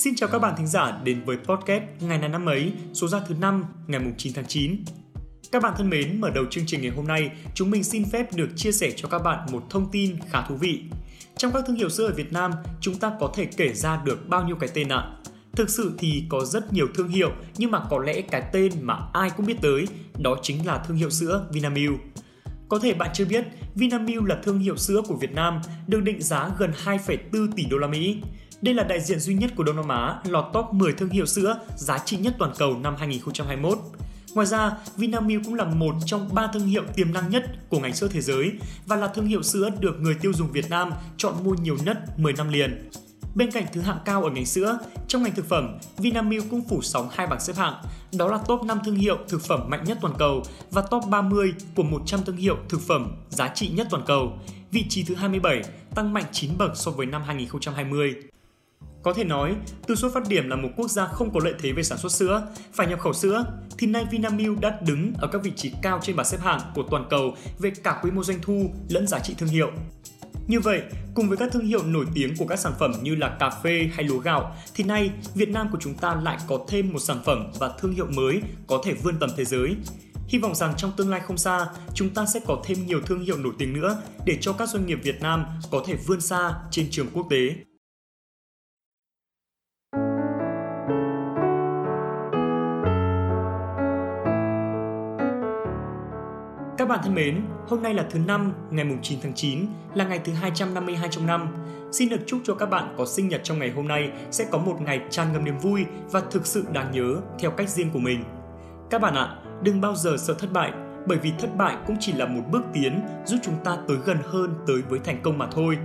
Xin chào các bạn thính giả đến với podcast Ngày này năm ấy, số ra thứ 5, ngày 9 tháng 9. Các bạn thân mến, mở đầu chương trình ngày hôm nay, chúng mình xin phép được chia sẻ cho các bạn một thông tin khá thú vị. Trong các thương hiệu sữa ở Việt Nam, chúng ta có thể kể ra được bao nhiêu cái tên ạ? Thực sự thì có rất nhiều thương hiệu, nhưng mà có lẽ cái tên mà ai cũng biết tới, đó chính là thương hiệu sữa Vinamilk. Có thể bạn chưa biết, Vinamilk là thương hiệu sữa của Việt Nam, được định giá gần 2,4 tỷ đô la Mỹ. Đây là đại diện duy nhất của Đông Nam Á lọt top 10 thương hiệu sữa giá trị nhất toàn cầu năm 2021. Ngoài ra, Vinamilk cũng là một trong ba thương hiệu tiềm năng nhất của ngành sữa thế giới và là thương hiệu sữa được người tiêu dùng Việt Nam chọn mua nhiều nhất 10 năm liền. Bên cạnh thứ hạng cao ở ngành sữa, trong ngành thực phẩm, Vinamilk cũng phủ sóng hai bảng xếp hạng, đó là top 5 thương hiệu thực phẩm mạnh nhất toàn cầu và top 30 của 100 thương hiệu thực phẩm giá trị nhất toàn cầu. Vị trí thứ 27, tăng mạnh 9 bậc so với năm 2020. Có thể nói, từ xuất phát điểm là một quốc gia không có lợi thế về sản xuất sữa, phải nhập khẩu sữa, thì nay Vinamilk đã đứng ở các vị trí cao trên bảng xếp hạng của toàn cầu về cả quy mô doanh thu lẫn giá trị thương hiệu. Như vậy, cùng với các thương hiệu nổi tiếng của các sản phẩm như là cà phê hay lúa gạo, thì nay Việt Nam của chúng ta lại có thêm một sản phẩm và thương hiệu mới có thể vươn tầm thế giới. Hy vọng rằng trong tương lai không xa, chúng ta sẽ có thêm nhiều thương hiệu nổi tiếng nữa để cho các doanh nghiệp Việt Nam có thể vươn xa trên trường quốc tế. Các bạn thân mến, hôm nay là thứ năm, ngày 9 tháng 9, là ngày thứ 252 trong năm. Xin được chúc cho các bạn có sinh nhật trong ngày hôm nay sẽ có một ngày tràn ngập niềm vui và thực sự đáng nhớ theo cách riêng của mình. Các bạn ạ, đừng bao giờ sợ thất bại, bởi vì thất bại cũng chỉ là một bước tiến giúp chúng ta tới gần hơn tới với thành công mà thôi.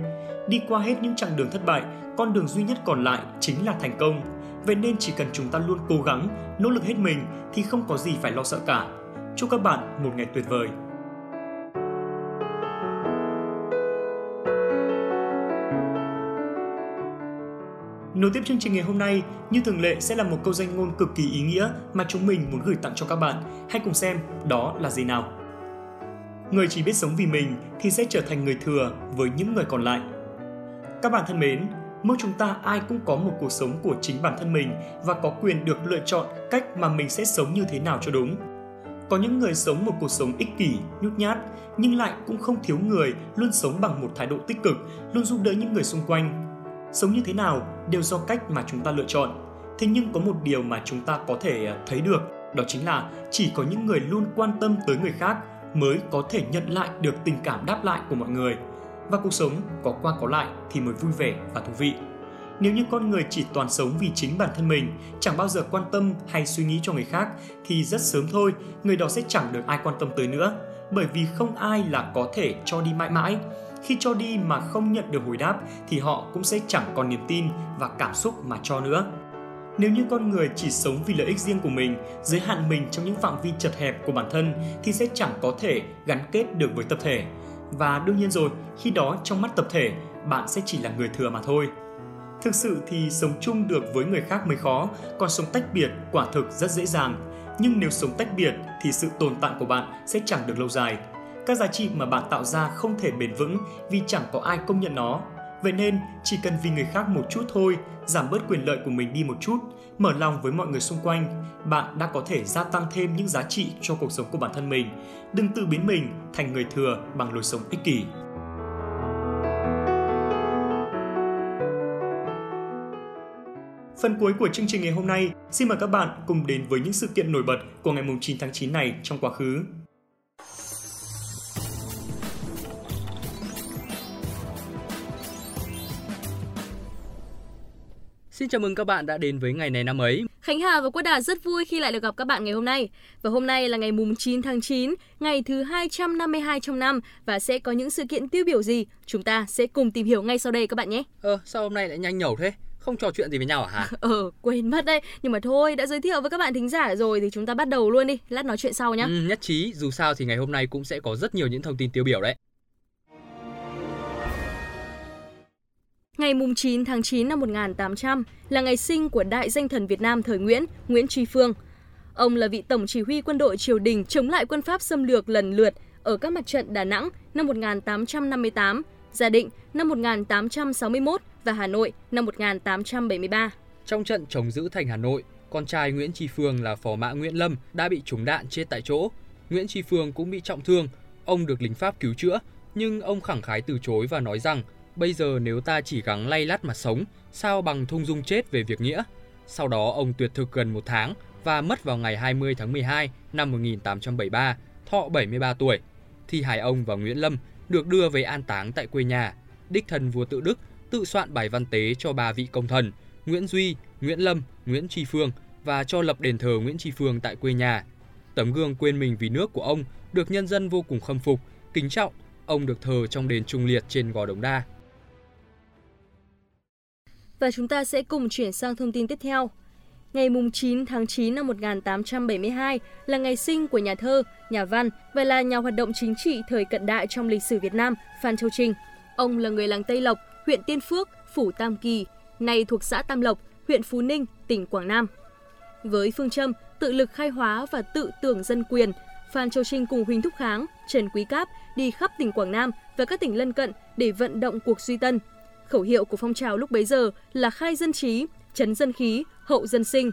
Đi qua hết những chặng đường thất bại, con đường duy nhất còn lại chính là thành công. Vậy nên chỉ cần chúng ta luôn cố gắng, nỗ lực hết mình thì không có gì phải lo sợ cả. Chúc các bạn một ngày tuyệt vời. Nối tiếp chương trình ngày hôm nay, như thường lệ sẽ là một câu danh ngôn cực kỳ ý nghĩa mà chúng mình muốn gửi tặng cho các bạn. Hãy cùng xem đó là gì nào. Người chỉ biết sống vì mình thì sẽ trở thành người thừa với những người còn lại. Các bạn thân mến, mỗi chúng ta ai cũng có một cuộc sống của chính bản thân mình và có quyền được lựa chọn cách mà mình sẽ sống như thế nào cho đúng. Có những người sống một cuộc sống ích kỷ, nhút nhát, nhưng lại cũng không thiếu người luôn sống bằng một thái độ tích cực, luôn giúp đỡ những người xung quanh, sống như thế nào đều do cách mà chúng ta lựa chọn. Thế nhưng có một điều mà chúng ta có thể à, thấy được, đó chính là chỉ có những người luôn quan tâm tới người khác mới có thể nhận lại được tình cảm đáp lại của mọi người. Và cuộc sống có qua có lại thì mới vui vẻ và thú vị. Nếu như con người chỉ toàn sống vì chính bản thân mình, chẳng bao giờ quan tâm hay suy nghĩ cho người khác, thì rất sớm thôi, người đó sẽ chẳng được ai quan tâm tới nữa. Bởi vì không ai là có thể cho đi mãi mãi khi cho đi mà không nhận được hồi đáp thì họ cũng sẽ chẳng còn niềm tin và cảm xúc mà cho nữa. Nếu như con người chỉ sống vì lợi ích riêng của mình, giới hạn mình trong những phạm vi chật hẹp của bản thân thì sẽ chẳng có thể gắn kết được với tập thể. Và đương nhiên rồi, khi đó trong mắt tập thể, bạn sẽ chỉ là người thừa mà thôi. Thực sự thì sống chung được với người khác mới khó, còn sống tách biệt quả thực rất dễ dàng. Nhưng nếu sống tách biệt thì sự tồn tại của bạn sẽ chẳng được lâu dài các giá trị mà bạn tạo ra không thể bền vững vì chẳng có ai công nhận nó. Vậy nên, chỉ cần vì người khác một chút thôi, giảm bớt quyền lợi của mình đi một chút, mở lòng với mọi người xung quanh, bạn đã có thể gia tăng thêm những giá trị cho cuộc sống của bản thân mình. Đừng tự biến mình thành người thừa bằng lối sống ích kỷ. Phần cuối của chương trình ngày hôm nay, xin mời các bạn cùng đến với những sự kiện nổi bật của ngày 9 tháng 9 này trong quá khứ. Xin chào mừng các bạn đã đến với ngày này năm ấy. Khánh Hà và Quốc Đạt rất vui khi lại được gặp các bạn ngày hôm nay. Và hôm nay là ngày mùng 9 tháng 9, ngày thứ 252 trong năm và sẽ có những sự kiện tiêu biểu gì? Chúng ta sẽ cùng tìm hiểu ngay sau đây các bạn nhé. Ờ, sao hôm nay lại nhanh nhẩu thế? Không trò chuyện gì với nhau à hả? Ờ, quên mất đây. Nhưng mà thôi, đã giới thiệu với các bạn thính giả rồi thì chúng ta bắt đầu luôn đi. Lát nói chuyện sau nhé. Ừ, nhất trí, dù sao thì ngày hôm nay cũng sẽ có rất nhiều những thông tin tiêu biểu đấy. Ngày 9 tháng 9 năm 1800 là ngày sinh của đại danh thần Việt Nam thời Nguyễn, Nguyễn Tri Phương. Ông là vị tổng chỉ huy quân đội triều đình chống lại quân Pháp xâm lược lần lượt ở các mặt trận Đà Nẵng năm 1858, Gia Định năm 1861 và Hà Nội năm 1873. Trong trận chống giữ thành Hà Nội, con trai Nguyễn Tri Phương là phó mã Nguyễn Lâm đã bị trúng đạn chết tại chỗ. Nguyễn Tri Phương cũng bị trọng thương, ông được lính Pháp cứu chữa, nhưng ông khẳng khái từ chối và nói rằng bây giờ nếu ta chỉ gắng lay lắt mà sống, sao bằng thung dung chết về việc nghĩa. Sau đó ông tuyệt thực gần một tháng và mất vào ngày 20 tháng 12 năm 1873, thọ 73 tuổi. Thi hài ông và Nguyễn Lâm được đưa về an táng tại quê nhà. Đích thân vua tự Đức tự soạn bài văn tế cho ba vị công thần Nguyễn Duy, Nguyễn Lâm, Nguyễn Tri Phương và cho lập đền thờ Nguyễn Tri Phương tại quê nhà. Tấm gương quên mình vì nước của ông được nhân dân vô cùng khâm phục, kính trọng. Ông được thờ trong đền Trung Liệt trên Gò Đống Đa. Và chúng ta sẽ cùng chuyển sang thông tin tiếp theo. Ngày 9 tháng 9 năm 1872 là ngày sinh của nhà thơ, nhà văn và là nhà hoạt động chính trị thời cận đại trong lịch sử Việt Nam Phan Châu Trinh. Ông là người làng Tây Lộc, huyện Tiên Phước, phủ Tam Kỳ, nay thuộc xã Tam Lộc, huyện Phú Ninh, tỉnh Quảng Nam. Với phương châm tự lực khai hóa và tự tưởng dân quyền, Phan Châu Trinh cùng Huỳnh Thúc Kháng, Trần Quý Cáp đi khắp tỉnh Quảng Nam và các tỉnh lân cận để vận động cuộc duy tân. Khẩu hiệu của phong trào lúc bấy giờ là khai dân trí, chấn dân khí, hậu dân sinh.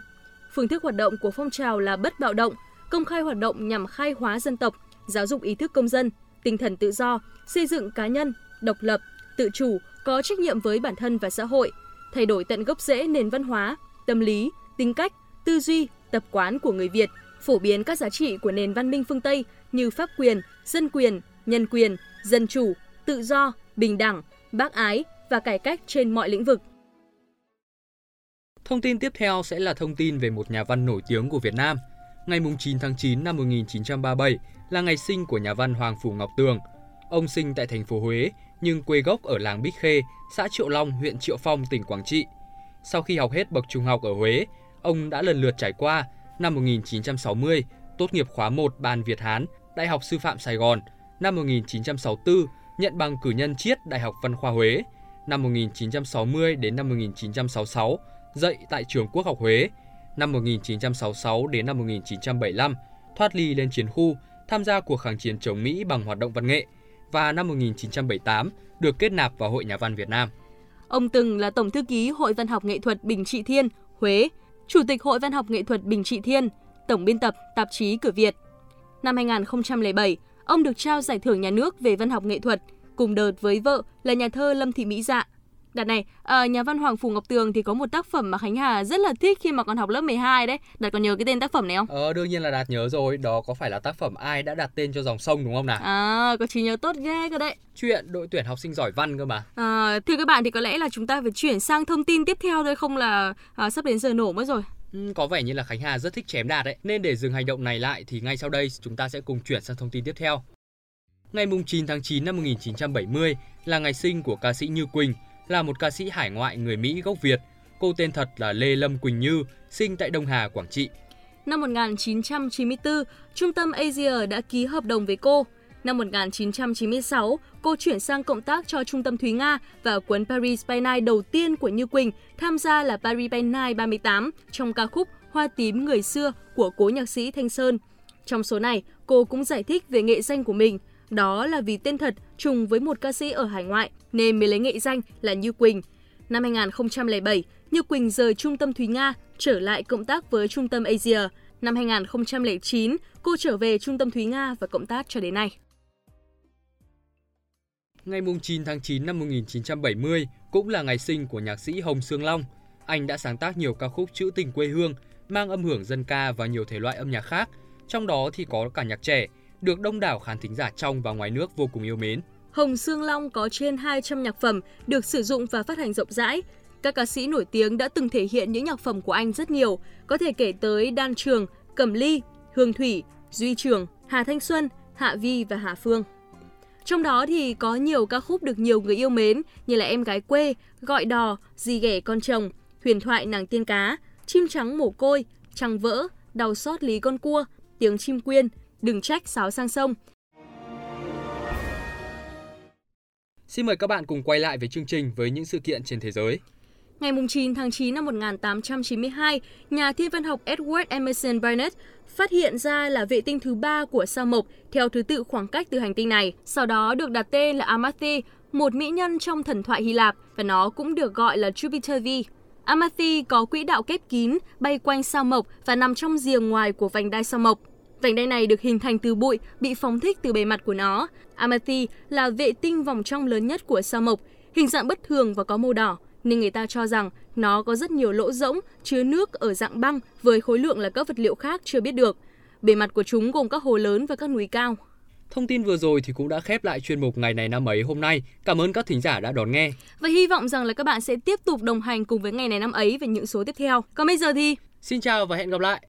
Phương thức hoạt động của phong trào là bất bạo động, công khai hoạt động nhằm khai hóa dân tộc, giáo dục ý thức công dân, tinh thần tự do, xây dựng cá nhân, độc lập, tự chủ, có trách nhiệm với bản thân và xã hội, thay đổi tận gốc rễ nền văn hóa, tâm lý, tính cách, tư duy, tập quán của người Việt, phổ biến các giá trị của nền văn minh phương Tây như pháp quyền, dân quyền, nhân quyền, dân chủ, tự do, bình đẳng, bác ái và cải cách trên mọi lĩnh vực. Thông tin tiếp theo sẽ là thông tin về một nhà văn nổi tiếng của Việt Nam. Ngày 9 tháng 9 năm 1937 là ngày sinh của nhà văn Hoàng Phủ Ngọc Tường. Ông sinh tại thành phố Huế nhưng quê gốc ở làng Bích Khê, xã Triệu Long, huyện Triệu Phong, tỉnh Quảng Trị. Sau khi học hết bậc trung học ở Huế, ông đã lần lượt trải qua năm 1960 tốt nghiệp khóa 1 Ban Việt Hán, Đại học Sư phạm Sài Gòn, năm 1964 nhận bằng cử nhân triết Đại học Văn khoa Huế, năm 1960 đến năm 1966 dạy tại trường Quốc học Huế, năm 1966 đến năm 1975 thoát ly lên chiến khu, tham gia cuộc kháng chiến chống Mỹ bằng hoạt động văn nghệ và năm 1978 được kết nạp vào Hội Nhà văn Việt Nam. Ông từng là Tổng thư ký Hội Văn học Nghệ thuật Bình Trị Thiên, Huế, Chủ tịch Hội Văn học Nghệ thuật Bình Trị Thiên, Tổng biên tập tạp chí Cửa Việt. Năm 2007, ông được trao giải thưởng nhà nước về văn học nghệ thuật, cùng đợt với vợ là nhà thơ Lâm Thị Mỹ Dạ. Đợt này, à, nhà văn Hoàng Phủ Ngọc Tường thì có một tác phẩm mà Khánh Hà rất là thích khi mà còn học lớp 12 đấy. Đạt còn nhớ cái tên tác phẩm này không? Ờ, đương nhiên là Đạt nhớ rồi. Đó có phải là tác phẩm ai đã đặt tên cho dòng sông đúng không nào? À, có trí nhớ tốt ghê cơ đấy. Chuyện đội tuyển học sinh giỏi văn cơ mà. À, thưa các bạn thì có lẽ là chúng ta phải chuyển sang thông tin tiếp theo thôi không là à, sắp đến giờ nổ mất rồi. Ừ, có vẻ như là Khánh Hà rất thích chém Đạt đấy. Nên để dừng hành động này lại thì ngay sau đây chúng ta sẽ cùng chuyển sang thông tin tiếp theo. Ngày 9 tháng 9 năm 1970 là ngày sinh của ca sĩ Như Quỳnh, là một ca sĩ hải ngoại người Mỹ gốc Việt. Cô tên thật là Lê Lâm Quỳnh Như, sinh tại Đông Hà, Quảng Trị. Năm 1994, Trung tâm Asia đã ký hợp đồng với cô. Năm 1996, cô chuyển sang cộng tác cho Trung tâm Thúy Nga và cuốn Paris by Night đầu tiên của Như Quỳnh tham gia là Paris by Night 38 trong ca khúc Hoa tím người xưa của cố nhạc sĩ Thanh Sơn. Trong số này, cô cũng giải thích về nghệ danh của mình – đó là vì tên thật trùng với một ca sĩ ở hải ngoại nên mới lấy nghệ danh là Như Quỳnh. Năm 2007, Như Quỳnh rời trung tâm Thúy Nga, trở lại cộng tác với trung tâm Asia. Năm 2009, cô trở về trung tâm Thúy Nga và cộng tác cho đến nay. Ngày 9 tháng 9 năm 1970 cũng là ngày sinh của nhạc sĩ Hồng Sương Long. Anh đã sáng tác nhiều ca khúc trữ tình quê hương, mang âm hưởng dân ca và nhiều thể loại âm nhạc khác, trong đó thì có cả nhạc trẻ, được đông đảo khán thính giả trong và ngoài nước vô cùng yêu mến. Hồng Sương Long có trên 200 nhạc phẩm được sử dụng và phát hành rộng rãi. Các ca sĩ nổi tiếng đã từng thể hiện những nhạc phẩm của anh rất nhiều, có thể kể tới Đan Trường, Cẩm Ly, Hương Thủy, Duy Trường, Hà Thanh Xuân, Hạ Vi và Hà Phương. Trong đó thì có nhiều ca khúc được nhiều người yêu mến như là Em gái quê, Gọi đò, Dì ghẻ con chồng, Huyền thoại nàng tiên cá, Chim trắng mồ côi, Trăng vỡ, Đau xót lý con cua, Tiếng chim quyên, đừng trách sáo sang sông. Xin mời các bạn cùng quay lại với chương trình với những sự kiện trên thế giới. Ngày 9 tháng 9 năm 1892, nhà thiên văn học Edward Emerson Burnett phát hiện ra là vệ tinh thứ ba của sao Mộc theo thứ tự khoảng cách từ hành tinh này. Sau đó được đặt tên là Amalthea, một mỹ nhân trong thần thoại Hy Lạp và nó cũng được gọi là Jupiter V. Amalfi có quỹ đạo kép kín, bay quanh sao mộc và nằm trong rìa ngoài của vành đai sao mộc. Vành đai này được hình thành từ bụi bị phóng thích từ bề mặt của nó. Amalfi là vệ tinh vòng trong lớn nhất của sao mộc, hình dạng bất thường và có màu đỏ, nên người ta cho rằng nó có rất nhiều lỗ rỗng chứa nước ở dạng băng với khối lượng là các vật liệu khác chưa biết được. Bề mặt của chúng gồm các hồ lớn và các núi cao. Thông tin vừa rồi thì cũng đã khép lại chuyên mục ngày này năm ấy hôm nay. Cảm ơn các thính giả đã đón nghe. Và hy vọng rằng là các bạn sẽ tiếp tục đồng hành cùng với ngày này năm ấy về những số tiếp theo. Còn bây giờ thì Xin chào và hẹn gặp lại.